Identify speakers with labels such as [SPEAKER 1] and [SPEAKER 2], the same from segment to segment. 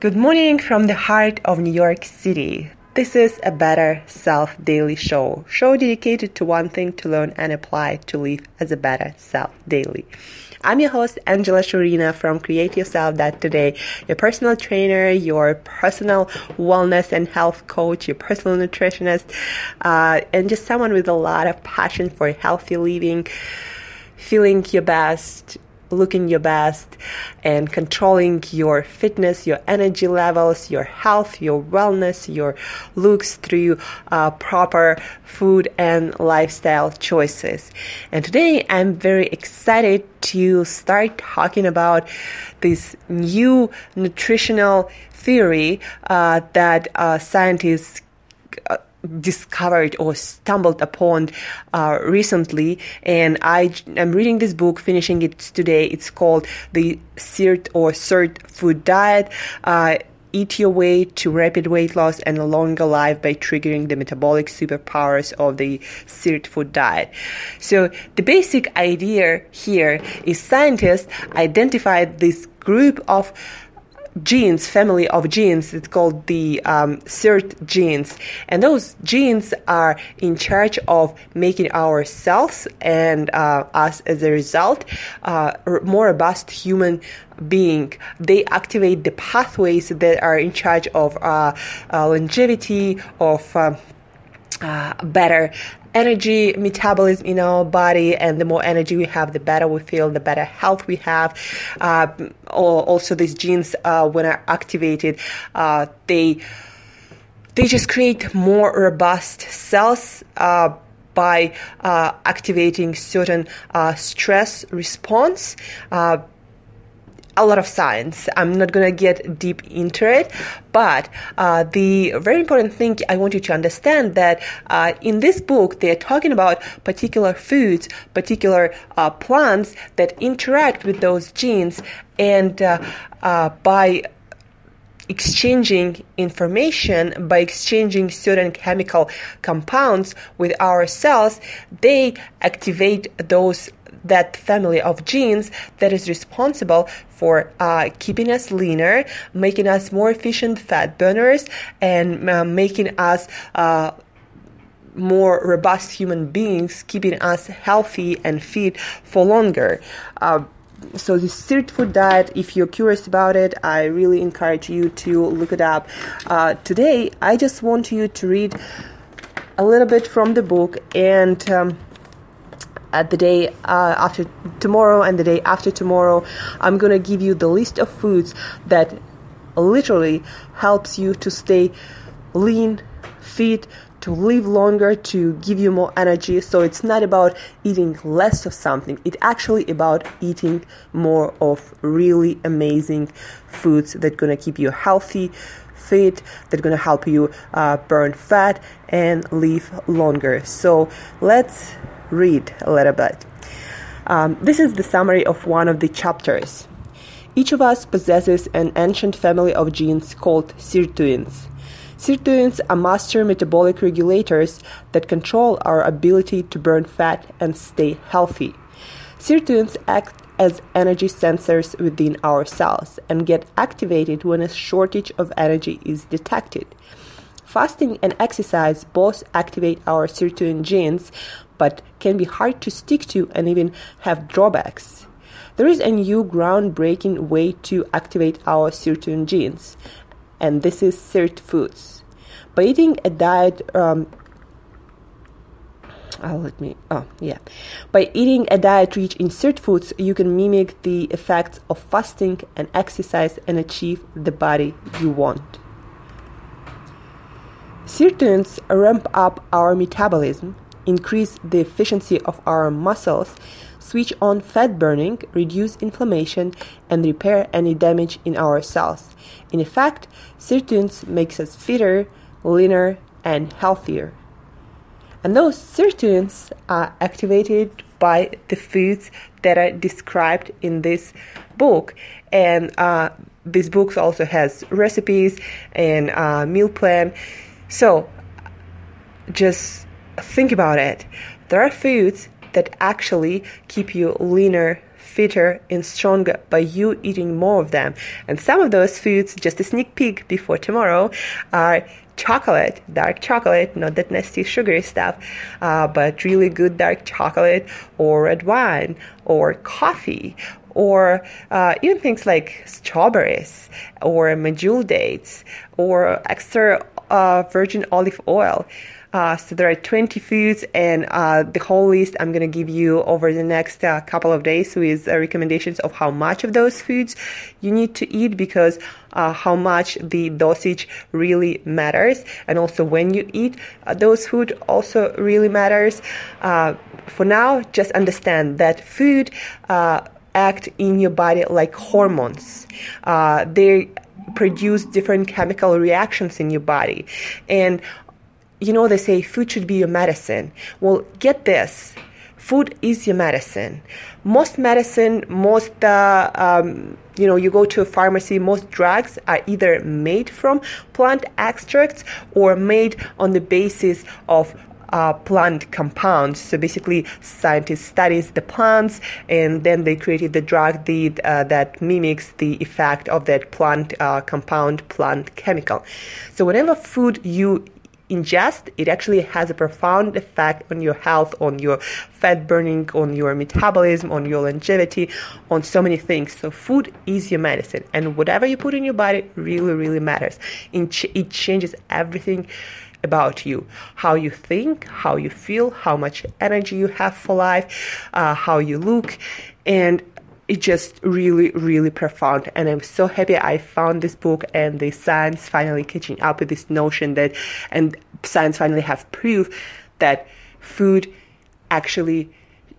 [SPEAKER 1] Good morning from the heart of New York City. This is a Better Self Daily Show, show dedicated to one thing to learn and apply to live as a better self daily. I'm your host, Angela Shurina from Create Yourself That Today, your personal trainer, your personal wellness and health coach, your personal nutritionist, uh, and just someone with a lot of passion for healthy living, feeling your best, looking your best and controlling your fitness, your energy levels, your health, your wellness, your looks through uh, proper food and lifestyle choices. And today I'm very excited to start talking about this new nutritional theory uh, that uh, scientists uh, discovered or stumbled upon uh, recently and I am reading this book finishing it today it's called the SIRT or SIRT food diet uh, eat your way to rapid weight loss and a longer life by triggering the metabolic superpowers of the SIRT food diet. So the basic idea here is scientists identified this group of genes, family of genes. It's called the um, SIRT genes. And those genes are in charge of making our cells and uh, us as a result uh, more robust human being. They activate the pathways that are in charge of uh, uh longevity, of um, uh, better energy metabolism in our body and the more energy we have the better we feel the better health we have. Uh, also these genes uh, when are activated uh, they they just create more robust cells uh, by uh, activating certain uh, stress response a lot of science. I'm not going to get deep into it, but uh, the very important thing I want you to understand that uh, in this book they're talking about particular foods, particular uh, plants that interact with those genes, and uh, uh, by exchanging information by exchanging certain chemical compounds with our cells, they activate those that family of genes that is responsible for uh, keeping us leaner, making us more efficient fat burners, and uh, making us uh, more robust human beings, keeping us healthy and fit for longer. Uh, so the SIRT food diet, if you're curious about it, I really encourage you to look it up. Uh, today, I just want you to read a little bit from the book and. Um, at the day uh, after tomorrow and the day after tomorrow, I'm gonna give you the list of foods that literally helps you to stay lean, fit, to live longer, to give you more energy. So it's not about eating less of something. It's actually about eating more of really amazing foods that gonna keep you healthy, fit, that gonna help you uh, burn fat and live longer. So let's read a little bit. Um, this is the summary of one of the chapters. Each of us possesses an ancient family of genes called sirtuins. Sirtuins are master metabolic regulators that control our ability to burn fat and stay healthy. Sirtuins act as energy sensors within our cells and get activated when a shortage of energy is detected. Fasting and exercise both activate our sirtuin genes, but can be hard to stick to and even have drawbacks. There is a new groundbreaking way to activate our sirtuin genes, and this is SIRT foods. By eating a diet, um, oh, let me, oh, yeah. By eating a diet rich in SIRT foods, you can mimic the effects of fasting and exercise and achieve the body you want. Sirtuins ramp up our metabolism, increase the efficiency of our muscles, switch on fat burning, reduce inflammation, and repair any damage in our cells. In effect, sirtuins makes us fitter, leaner, and healthier. And those sirtuins are activated by the foods that are described in this book. And uh, this book also has recipes and uh, meal plan. So just think about it. There are foods that actually keep you leaner, fitter, and stronger by you eating more of them. And some of those foods, just a sneak peek before tomorrow, are chocolate, dark chocolate, not that nasty sugary stuff, uh, but really good dark chocolate or red wine or coffee or uh, even things like strawberries or medjool dates or extra uh, virgin olive oil. Uh, so there are 20 foods, and uh, the whole list I'm going to give you over the next uh, couple of days with uh, recommendations of how much of those foods you need to eat because uh, how much the dosage really matters, and also when you eat uh, those food also really matters. for now, just understand that food act in your body like hormones. they produce different chemical reactions in your body, and you know, they say food should be your medicine. Well, get this food is your medicine. Most medicine, most, uh, um, you know, you go to a pharmacy, most drugs are either made from plant extracts or made on the basis of uh, plant compounds. So basically, scientists studies the plants, and then they created the drug the, uh, that mimics the effect of that plant uh, compound, plant chemical. So whatever food you ingest, it actually has a profound effect on your health, on your fat burning, on your metabolism, on your longevity, on so many things. So, food is your medicine, and whatever you put in your body really, really matters. It changes everything about you how you think, how you feel, how much energy you have for life, uh, how you look. And it's just really, really profound. And I'm so happy I found this book and the science finally catching up with this notion that, and science finally have proof that food actually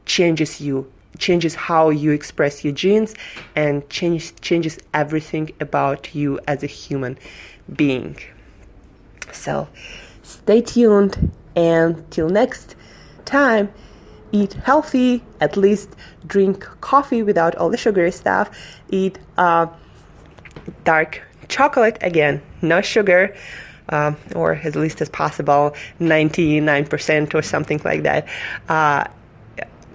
[SPEAKER 1] changes you, changes how you express your genes, and change, changes everything about you as a human being. So stay tuned and till next time eat healthy, at least drink coffee without all the sugary stuff, eat uh, dark chocolate, again, no sugar, uh, or as least as possible, 99% or something like that. Uh,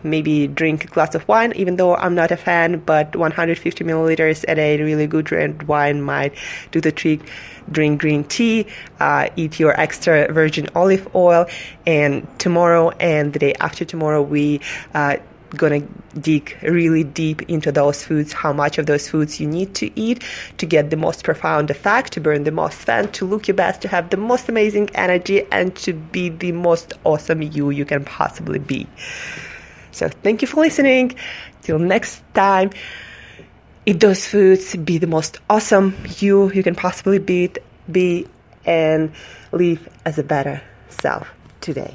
[SPEAKER 1] maybe drink a glass of wine, even though I'm not a fan, but 150 milliliters at a really good red wine might do the trick drink green tea, uh, eat your extra virgin olive oil, and tomorrow and the day after tomorrow we uh, gonna dig really deep into those foods, how much of those foods you need to eat to get the most profound effect, to burn the most fat, to look your best, to have the most amazing energy, and to be the most awesome you you can possibly be. So thank you for listening. Till next time eat those foods, be the most awesome you you can possibly be, be and live as a better self today.